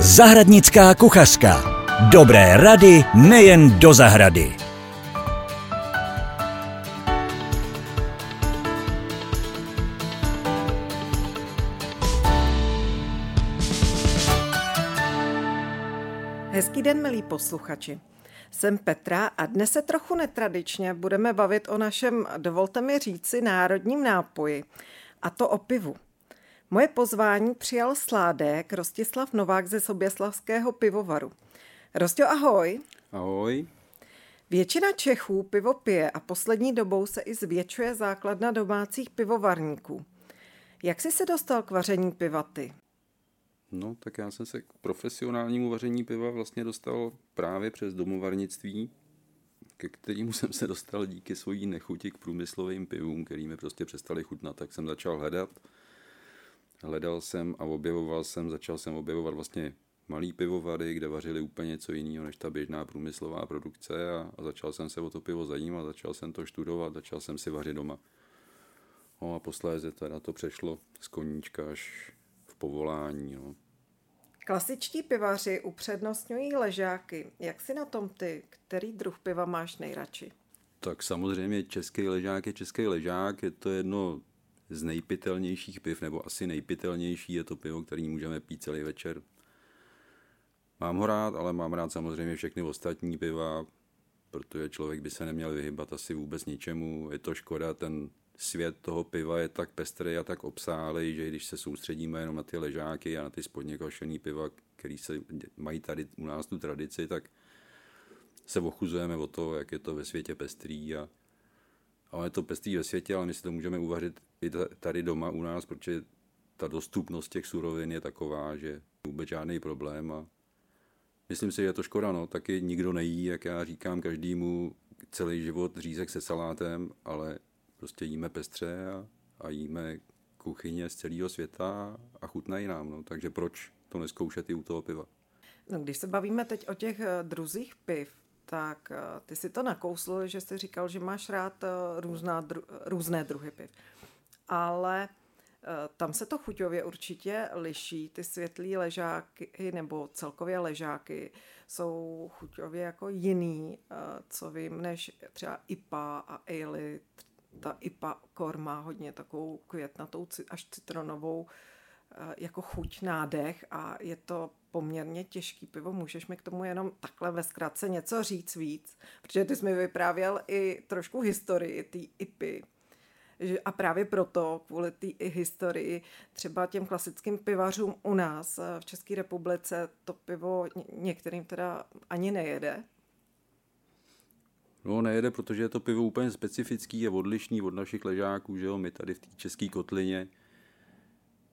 Zahradnická kuchařka. Dobré rady nejen do zahrady. Hezký den, milí posluchači. Jsem Petra a dnes se trochu netradičně budeme bavit o našem, dovolte mi říci, národním nápoji, a to o pivu. Moje pozvání přijal sládek Rostislav Novák ze Soběslavského pivovaru. Rostio, ahoj. Ahoj. Většina Čechů pivo pije a poslední dobou se i zvětšuje základna domácích pivovarníků. Jak jsi se dostal k vaření piva ty? No, tak já jsem se k profesionálnímu vaření piva vlastně dostal právě přes domovarnictví, ke kterému jsem se dostal díky svojí nechuti k průmyslovým pivům, který mi prostě přestali chutnat, tak jsem začal hledat. Hledal jsem a objevoval jsem, začal jsem objevovat vlastně malý pivovary, kde vařili úplně něco jiného než ta běžná průmyslová produkce a, a začal jsem se o to pivo zajímat, začal jsem to studovat, začal jsem si vařit doma. No a posléze teda to přešlo z koníčka až v povolání. No. Klasičtí pivaři upřednostňují ležáky. Jak si na tom ty? Který druh piva máš nejradši? Tak samozřejmě český ležák je český ležák, je to jedno z nejpitelnějších piv, nebo asi nejpitelnější je to pivo, který můžeme pít celý večer. Mám ho rád, ale mám rád samozřejmě všechny ostatní piva, protože člověk by se neměl vyhybat asi vůbec ničemu. Je to škoda, ten svět toho piva je tak pestrý a tak obsálej, že když se soustředíme jenom na ty ležáky a na ty spodně košený piva, který se mají tady u nás tu tradici, tak se ochuzujeme o to, jak je to ve světě pestrý a ale je to pestrý ve světě, ale my si to můžeme uvařit i tady doma u nás, protože ta dostupnost těch surovin je taková, že vůbec žádný problém a myslím si, že je to škoda, no, taky nikdo nejí, jak já říkám každému celý život řízek se salátem, ale prostě jíme pestře a, a jíme kuchyně z celého světa a chutnají nám, no, takže proč to neskoušet i u toho piva? No, když se bavíme teď o těch eh, druzích piv, tak eh, ty si to nakousl, že jsi říkal, že máš rád eh, různá, dru, různé druhy piv. Ale tam se to chuťově určitě liší. Ty světlý ležáky nebo celkově ležáky jsou chuťově jako jiný, co vím, než třeba IPA a ale. Ta IPA kor má hodně takovou květnatou až citronovou jako chuť, nádech a je to poměrně těžký pivo. Můžeš mi k tomu jenom takhle ve zkratce něco říct víc? Protože ty jsi mi vyprávěl i trošku historii té IPy. A právě proto, kvůli té historii, třeba těm klasickým pivařům u nás eh, v České republice to pivo některým teda ani nejede. No nejede, protože je to pivo úplně specifický a odlišný od našich ležáků, že jo? My tady v té české kotlině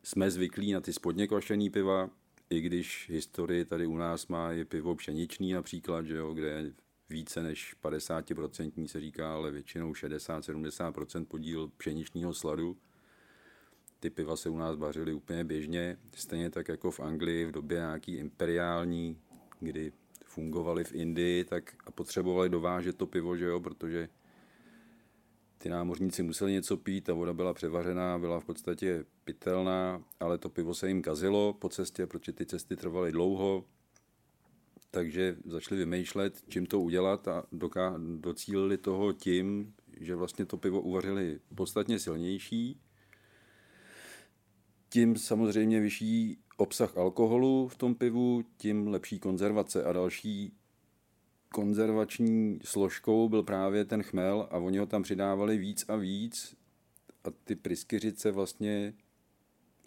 jsme zvyklí na ty spodně kvašený piva, i když historii tady u nás má je pivo pšeničný například, že jo, kde je více než 50% se říká, ale většinou 60-70% podíl pšeničního sladu. Ty piva se u nás vařily úplně běžně, stejně tak jako v Anglii v době nějaký imperiální, kdy fungovali v Indii, tak a potřebovali dovážet to pivo, že jo, protože ty námořníci museli něco pít, ta voda byla převařená, byla v podstatě pitelná, ale to pivo se jim kazilo po cestě, protože ty cesty trvaly dlouho, takže začali vymýšlet, čím to udělat a doká- docílili toho tím, že vlastně to pivo uvařili podstatně silnější, tím samozřejmě vyšší obsah alkoholu v tom pivu, tím lepší konzervace a další konzervační složkou byl právě ten chmel a oni ho tam přidávali víc a víc a ty pryskyřice vlastně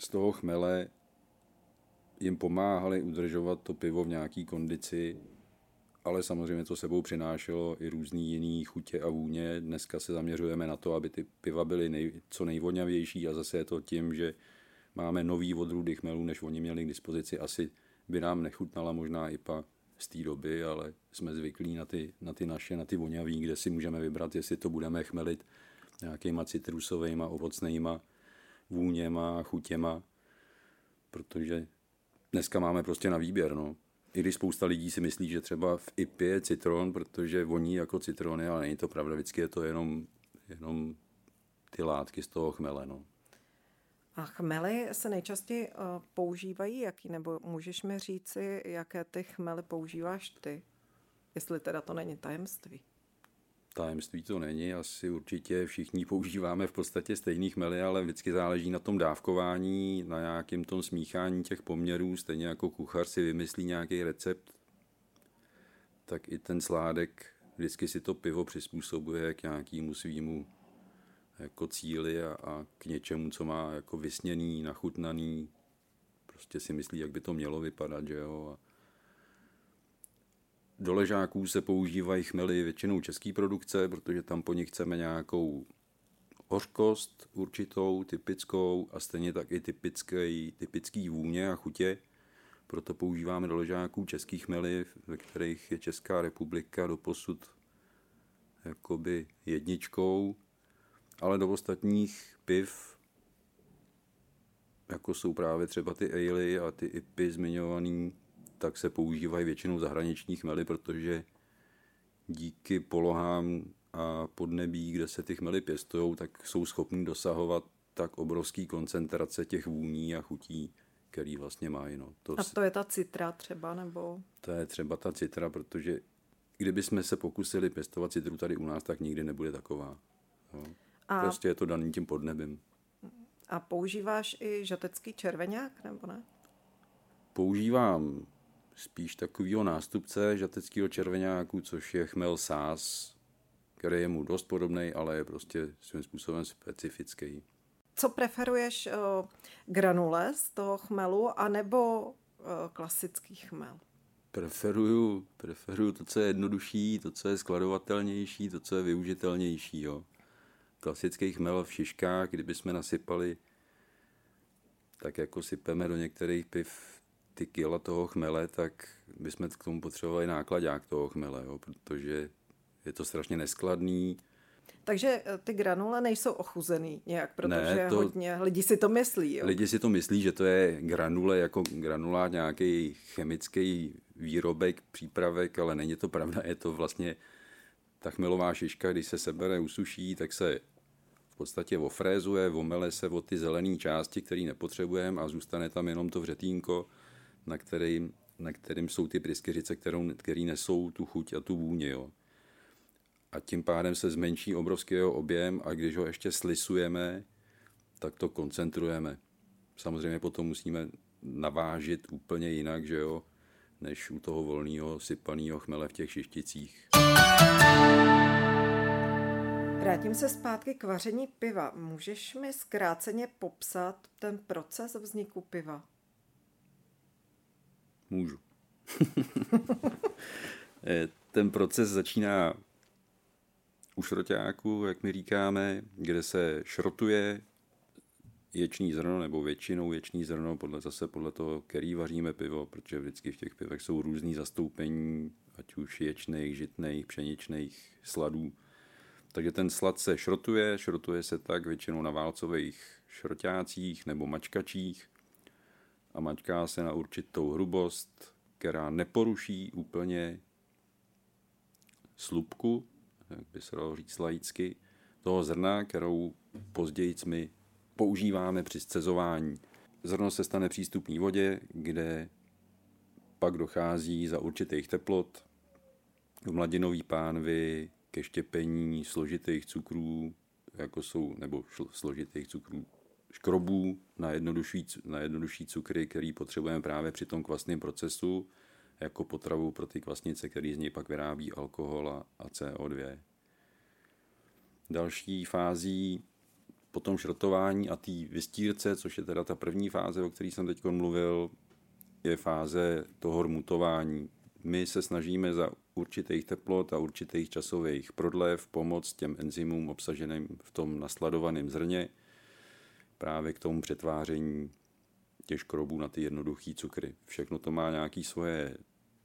z toho chmele jim pomáhali udržovat to pivo v nějaký kondici, ale samozřejmě to sebou přinášelo i různý jiný chutě a vůně. Dneska se zaměřujeme na to, aby ty piva byly nej, co nejvodňavější a zase je to tím, že máme nový odrůdy chmelů, než oni měli k dispozici. Asi by nám nechutnala možná IPA z té doby, ale jsme zvyklí na ty, na ty naše, na ty voňavý, kde si můžeme vybrat, jestli to budeme chmelit nějakýma citrusovými, ovocnýma vůněma, chutěma, protože dneska máme prostě na výběr, no. I když spousta lidí si myslí, že třeba v IPě je citron, protože voní jako citrony, ale není to pravda, vždycky je to jenom, jenom ty látky z toho chmele, no. A chmely se nejčastěji uh, používají jaký? Nebo můžeš mi říci, jaké ty chmely používáš ty? Jestli teda to není tajemství. Tajemství to není, asi určitě všichni používáme v podstatě stejných chmely, ale vždycky záleží na tom dávkování, na nějakém tom smíchání těch poměrů, stejně jako kuchař si vymyslí nějaký recept, tak i ten sládek vždycky si to pivo přizpůsobuje k nějakému svýmu jako cíli a, a k něčemu, co má jako vysněný, nachutnaný, prostě si myslí, jak by to mělo vypadat, že jo. A do ležáků se používají chmely většinou české produkce, protože tam po nich chceme nějakou hořkost určitou, typickou a stejně tak i typický, typický vůně a chutě. Proto používáme do ležáků českých chmely, ve kterých je Česká republika doposud jakoby jedničkou, ale do ostatních piv, jako jsou právě třeba ty ale a ty IPy zmiňovaný, tak se používají většinou zahraniční chmely, protože díky polohám a podnebí, kde se ty chmely pěstují, tak jsou schopní dosahovat tak obrovský koncentrace těch vůní a chutí, který vlastně mají. No. To a to je ta citra třeba, nebo? To je třeba ta citra, protože kdybychom se pokusili pěstovat citru tady u nás, tak nikdy nebude taková. No. A... Prostě je to daný tím podnebím. A používáš i žatecký červeňák, nebo ne? Používám spíš takovýho nástupce žateckého červeňáku, což je chmel sás, který je mu dost podobný, ale je prostě svým způsobem specifický. Co preferuješ, uh, granule z toho chmelu, anebo uh, klasický chmel? Preferuju, preferuju to, co je jednodušší, to, co je skladovatelnější, to, co je využitelnější. Jo. Klasický chmel v šiškách, kdyby jsme nasypali, tak jako sypeme do některých piv ty kila toho chmele, tak bychom k tomu potřebovali nákladák toho chmele, jo, protože je to strašně neskladný. Takže eh, ty granule nejsou ochuzený nějak, protože ne, to, hodně lidi si to myslí. Jo? Lidi si to myslí, že to je granule jako granulát nějaký chemický výrobek, přípravek, ale není to pravda, je to vlastně ta chmelová šiška, když se sebere, usuší, tak se v podstatě ofrézuje, omele se o ty zelené části, které nepotřebujeme a zůstane tam jenom to vřetínko na, který, na kterým jsou ty pryskyřice, kterou, který nesou tu chuť a tu vůni. Jo. A tím pádem se zmenší obrovský jeho objem a když ho ještě slisujeme, tak to koncentrujeme. Samozřejmě potom musíme navážit úplně jinak, že jo, než u toho volného sypaného chmele v těch šišticích. Vrátím se zpátky k vaření piva. Můžeš mi zkráceně popsat ten proces vzniku piva? Můžu. Eh, ten proces začíná u šroťáku, jak my říkáme, kde se šrotuje ječný zrno, nebo většinou ječný zrno, podle, zase podle toho, který vaříme pivo, protože vždycky v těch pivech jsou různý zastoupení, ať už ječných, žitných, pšeničných sladů. Takže ten slad se šrotuje, šrotuje se tak většinou na válcových šroťácích nebo mačkačích a mačká se na určitou hrubost, která neporuší úplně slupku, jak by se dalo říct laicky, toho zrna, kterou později my používáme při scezování. Zrno se stane přístupný vodě, kde pak dochází za určitých teplot v mladinové pánvi ke štěpení složitých cukrů, jako jsou, nebo složitých cukrů, škrobů na jednodušší, na jednodušší cukry, který potřebujeme právě při tom kvasném procesu jako potravu pro ty kvasnice, který z něj pak vyrábí alkohol a, a CO2. Další fází po tom šrotování a té vystírce, což je teda ta první fáze, o které jsem teď mluvil, je fáze toho rmutování. My se snažíme za určitých teplot a určitých časových prodlev pomoct těm enzymům obsaženým v tom nasladovaném zrně, právě k tomu přetváření těch škrobů na ty jednoduché cukry. Všechno to má nějaké svoje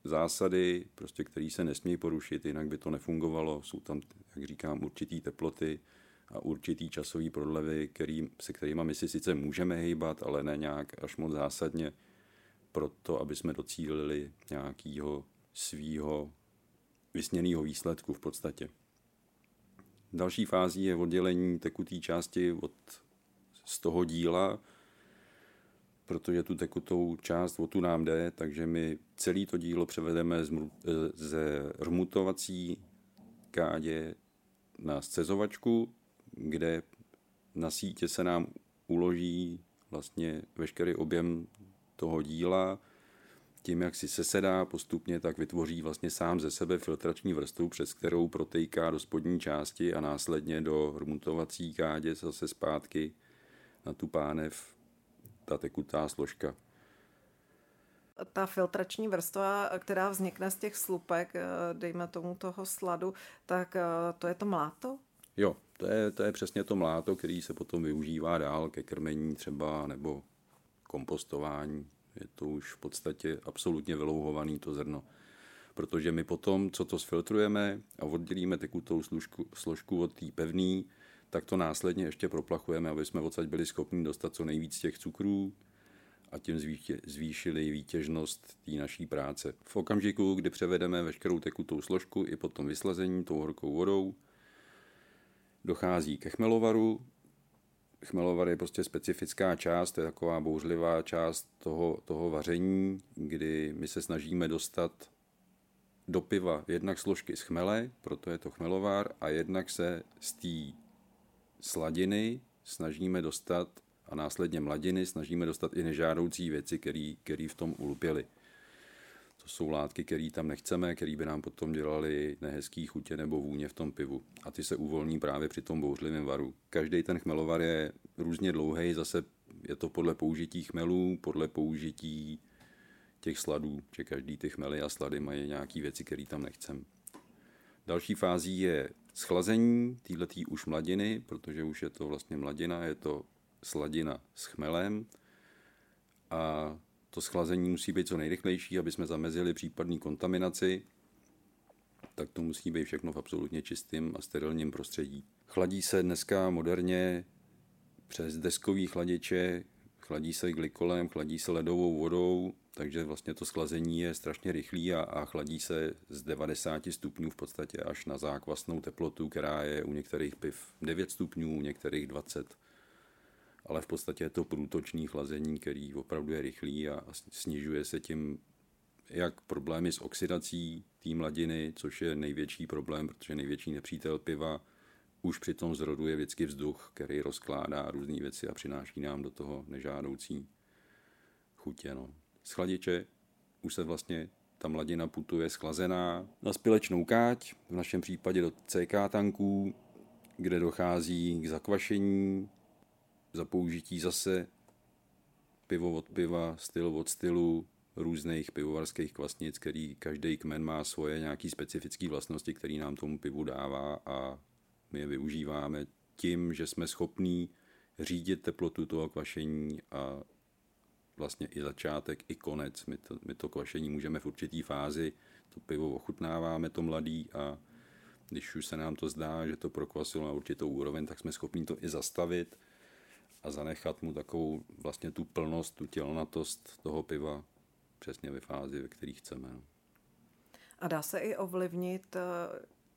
zásady, prostě, které se nesmí porušit, jinak by to nefungovalo. Jsou tam, jak říkám, určitý teploty a určitý časový prodlevy, který, se kterými my si sice můžeme hýbat, ale ne nějak až moc zásadně, proto, aby jsme docílili nějakého svýho vysněného výsledku v podstatě. Další fází je oddělení tekuté části od z toho díla protože tu tekutou část o tu nám jde, takže my celé to dílo převedeme z, ze rmutovací kádě na scezovačku, kde na sítě se nám uloží vlastně veškerý objem toho díla, tím, jak si sesedá postupně, tak vytvoří vlastně sám ze sebe filtrační vrstvu, přes kterou protejká do spodní části a následně do hrmutovací kádě zase zpátky na tu pánev ta tekutá složka. Ta filtrační vrstva, která vznikne z těch slupek, eh, dejme tomu toho sladu, tak eh, to je to mláto? Jo, to je, to je přesně to mláto, který se potom využívá dál ke krmení třeba nebo kompostování. Je to už v podstatě absolutně vylouhovaný to zrno. Protože my potom, co to sfiltrujeme a oddělíme tekutou složku, složku od té pevný, tak to následně ještě proplachujeme, aby jsme odsaď byli schopni dostat co nejvíc těch cukrů a tím zvýšili výtěžnost té naší práce. V okamžiku, kdy převedeme veškerou tekutou složku i potom vyslazení tou horkou vodou, dochází ke chmelovaru. Chmelovar je prostě specifická část, to je taková bouřlivá část toho, toho vaření, kdy my se snažíme dostat do piva jednak složky z chmele, proto je to chmelovar, a jednak se z té sladiny snažíme dostat a následně mladiny snažíme dostat i nežádoucí věci, které v tom ulupěly. To jsou látky, které tam nechceme, které by nám potom dělali nehezký chutě nebo vůně v tom pivu. A ty se uvolní právě při tom bouřlivém varu. Každý ten chmelovar je různě dlouhý, zase je to podle použití chmelů, podle použití těch sladů, že každý ty chmely a slady mají nějaké věci, které tam nechceme. Další fází je schlazení této už mladiny, protože už je to vlastně mladina, je to sladina s chmelem a to schlazení musí být co nejrychlejší, aby jsme zamezili případný kontaminaci, tak to musí být všechno v absolutně čistém a sterilním prostředí. Chladí se dneska moderně přes deskový chladiče, chladí se glykolem, chladí se ledovou vodou, takže vlastně to schlazení je strašně rychlý a, a chladí se z 90 stupňů v podstatě až na zákvasnou teplotu, která je u některých piv 9 stupňů, u některých 20. Ale v podstatě je to průtočný chlazení, který opravdu je rychlý a, snižuje se tím jak problémy s oxidací té mladiny, což je největší problém, protože největší nepřítel piva už při tom zrodu je vždycky vzduch, který rozkládá různé věci a přináší nám do toho nežádoucí chutě. No z chladiče už se vlastně ta mladina putuje schlazená na spilečnou káť, v našem případě do CK tanků, kde dochází k zakvašení, za použití zase pivo od piva, styl od stylu, různých pivovarských kvasnic, který každý kmen má svoje nějaké specifické vlastnosti, které nám tomu pivu dává a my je využíváme tím, že jsme schopní řídit teplotu toho kvašení a vlastně i začátek, i konec. My to, my to kvašení můžeme v určitý fázi, to pivo ochutnáváme, to mladý a když už se nám to zdá, že to prokvasilo na určitou úroveň, tak jsme schopni to i zastavit a zanechat mu takovou vlastně tu plnost, tu tělnatost toho piva přesně ve fázi, ve které chceme. No. A dá se i ovlivnit eh,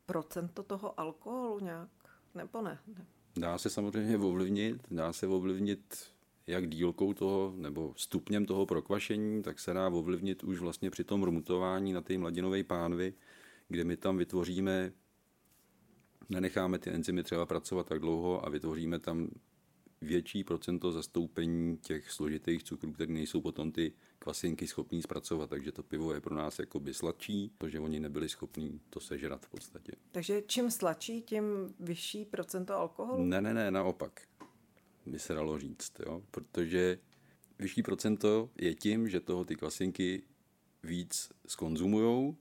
procento toho alkoholu nějak, nebo ne? Dá se samozřejmě ovlivnit, dá se ovlivnit jak dílkou toho nebo stupněm toho prokvašení, tak se dá ovlivnit už vlastně při tom rmutování na té mladinové pánvy, kde my tam vytvoříme, nenecháme ty enzymy třeba pracovat tak dlouho a vytvoříme tam větší procento zastoupení těch složitých cukrů, které nejsou potom ty kvasinky schopní zpracovat, takže to pivo je pro nás jako by sladší, protože oni nebyli schopní to sežrat v podstatě. Takže čím sladší, tím vyšší procento alkoholu? Ne, ne, ne, naopak by se dalo říct, jo? protože vyšší procento je tím, že toho ty kvasinky víc skonzumujou,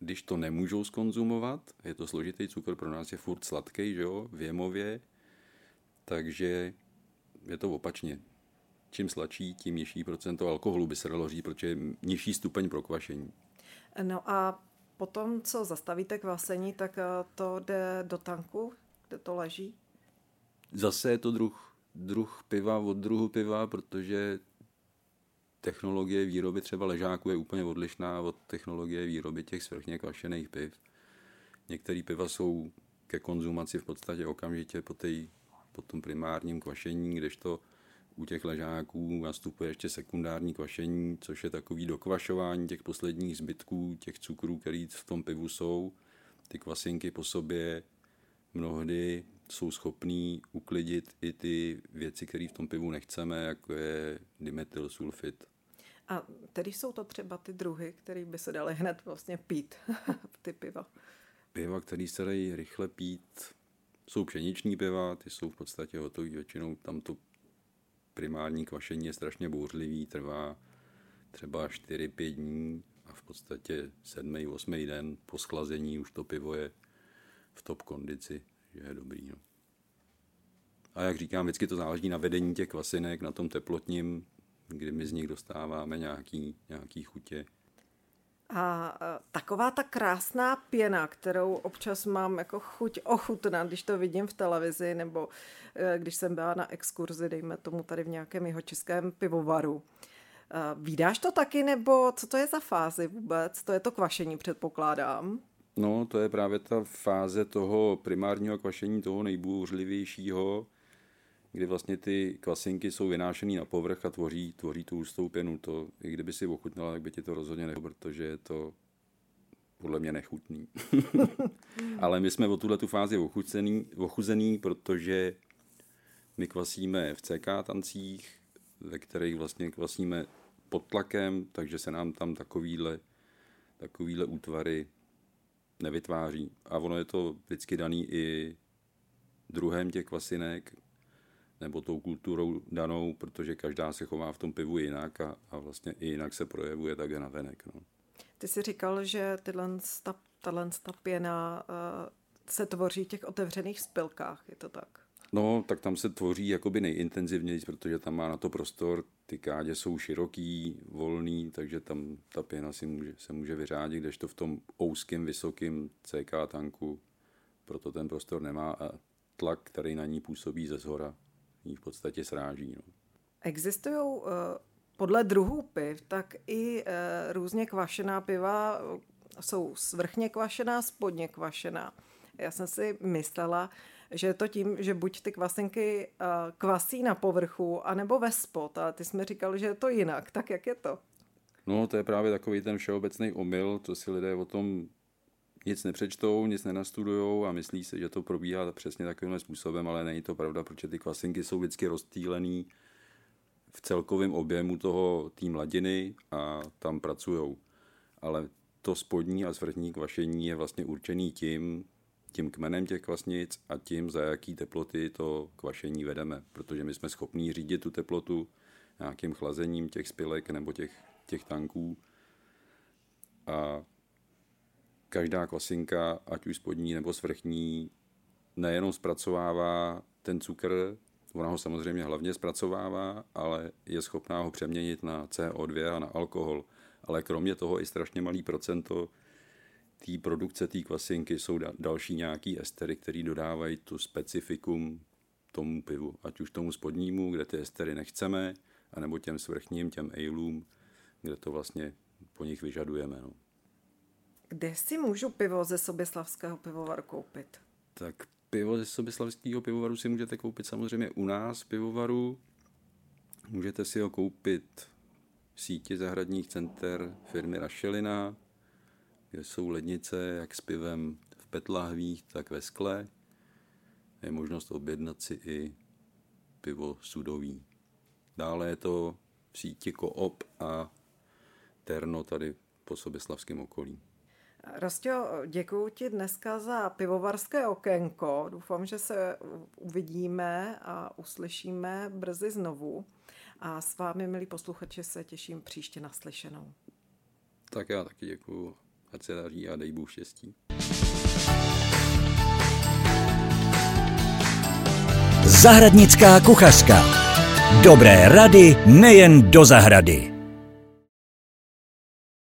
když to nemůžou skonzumovat, je to složitý cukr, pro nás je furt sladký, že jo, v jemově, takže je to opačně. Čím sladší, tím nižší procento alkoholu by se dalo říct, protože je nižší stupeň prokvašení. No a potom, co zastavíte kvasení, tak eh, to jde do tanku, kde to leží? Zase je to druh, druh piva od druhu piva, protože technologie výroby třeba ležáku je úplně odlišná od technologie výroby těch svrchně kvašených piv. Některé piva jsou ke konzumaci v podstatě okamžitě po, tej, po tom primárním kvašení, kdežto u těch ležáků nastupuje ještě sekundární kvašení, což je takový dokvašování těch posledních zbytků, těch cukrů, který v tom pivu jsou. Ty kvasinky po sobě mnohdy jsou schopný uklidit i ty věci, které v tom pivu nechceme, jako je dimethylsulfit. A tedy jsou to třeba ty druhy, které by se daly hned vlastně pít, ty piva? Piva, které se dají rychle pít, jsou pšeniční piva, ty jsou v podstatě hotový, většinou tam to primární kvašení je strašně bouřlivý, trvá třeba 4-5 dní a v podstatě 7. 8. den po schlazení už to pivo je v top kondici, že je dobrý. No. A jak říkám, vždycky to záleží na vedení těch kvasinek, na tom teplotním, kdy my z nich dostáváme nějaký, nějaký chutě. A taková ta krásná pěna, kterou občas mám jako chuť ochutnat, když to vidím v televizi, nebo e, když jsem byla na exkurzi, dejme tomu tady v nějakém jeho českém pivovaru. E, vídáš to taky, nebo co to je za fázi vůbec? To je to kvašení, předpokládám. No, to je právě ta fáze toho primárního kvašení, toho nejbouřlivějšího, kdy vlastně ty kvasinky jsou vynášený na povrch a tvoří, tvoří tu hustou pěnu. To, i kdyby si ochutnala, tak by ti to rozhodně nechutnalo, protože je to podle mě nechutný. Ale my jsme o tuhle tu fázi ochuzený, ochuzený, protože my kvasíme v CK tancích, ve kterých vlastně kvasíme pod tlakem, takže se nám tam takovýhle, takovýhle útvary nevytváří. A ono je to vždycky daný i druhem těch kvasinek, nebo tou kulturou danou, protože každá se chová v tom pivu jinak a, a vlastně i jinak se projevuje také na venek. No. Ty jsi říkal, že tyhle, ta, ta pěna uh, se tvoří v těch otevřených spilkách, je to tak? No, tak tam se tvoří jakoby nejintenzivněji, protože tam má na to prostor, ty kádě jsou široký, volný, takže tam ta pěna si může, se může vyřádit, kdežto v tom úzkém, vysokém CK tanku proto ten prostor nemá a tlak, který na ní působí ze zhora, ji v podstatě sráží. No. Existují uh, podle druhů piv, tak i uh, různě kvašená piva jsou svrchně kvašená, spodně kvašená. Já jsem si myslela, že je to tím, že buď ty kvasinky uh, kvasí na povrchu, anebo ve spod, ale ty jsme říkali, že je to jinak, tak jak je to? No, to je právě takový ten všeobecný omyl, co si lidé o tom nic nepřečtou, nic nenastudujou a myslí si, že to probíhá přesně takovým způsobem, ale není to pravda, protože ty kvasinky jsou vždycky rozstýlený v celkovém objemu toho té mladiny a tam pracují. Ale to spodní a svrchní kvašení je vlastně určený tím, tím kmenem těch kvasnic a tím, za jaký teploty to kvašení vedeme, protože my jsme schopní řídit tu teplotu nějakým chlazením těch spilek nebo těch, těch tanků. A každá kvasinka, ať už spodní nebo svrchní, nejenom zpracovává ten cukr, ona ho samozřejmě hlavně zpracovává, ale je schopná ho přeměnit na CO2 a na alkohol. Ale kromě toho i strašně malý procento té produkce té kvasinky jsou další nějaký estery, které dodávají tu specifikum tomu pivu. Ať už tomu spodnímu, kde ty estery nechceme, anebo těm svrchním, těm aleům, kde to vlastně po nich vyžadujeme. No. Kde si můžu pivo ze Soběslavského pivovaru koupit? Tak pivo ze Soběslavského pivovaru si můžete koupit samozřejmě u nás v pivovaru. Můžete si ho koupit v síti zahradních center firmy Rašelina, kde jsou lednice jak s pivem v petlahvích, tak ve skle. Je možnost objednat si i pivo sudový. Dále je to v síti Koop a Terno tady po Soběslavském okolí. Rostio, děkuji ti dneska za pivovarské okénko. Doufám, že se uvidíme a uslyšíme brzy znovu. A s vámi, milí posluchači, se těším příště naslyšenou. Tak já taky děkuji. Ať se daří a dej Bůh štěstí. Zahradnická kuchařka. Dobré rady nejen do zahrady.